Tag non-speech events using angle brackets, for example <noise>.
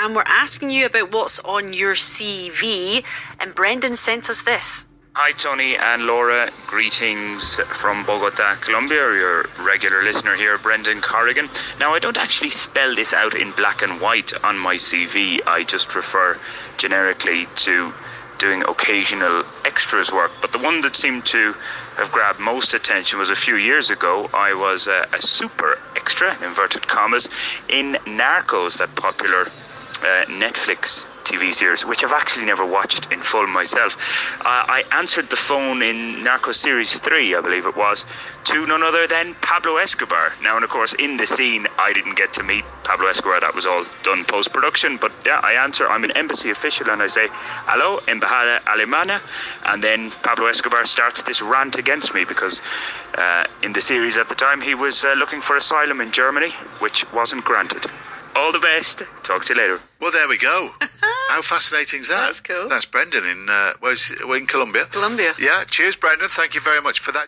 and we're asking you about what's on your CV. And Brendan sent us this. Hi, Tony and Laura. Greetings from Bogota, Colombia. Your regular listener here, Brendan Corrigan. Now, I don't actually spell this out in black and white on my CV. I just refer generically to doing occasional extras work. But the one that seemed to have grabbed most attention was a few years ago. I was a, a super extra, inverted commas, in Narcos, that popular uh, Netflix TV series, which I've actually never watched in full myself. Uh, I answered the phone in Narcos Series 3, I believe it was, to none other than Pablo Escobar. Now, and of course, in the scene, I didn't get to meet Pablo Escobar. That was all done post production. But yeah, I answer. I'm an embassy official and I say, Hello, Embajada Alemana. And then Pablo Escobar starts this rant against me because uh, in the series at the time, he was uh, looking for asylum in Germany, which wasn't granted. All the best. Talk to you later. Well, there we go. <laughs> How fascinating is that? That's cool. That's Brendan in uh, where's in Colombia. Colombia. Yeah. Cheers, Brendan. Thank you very much for that.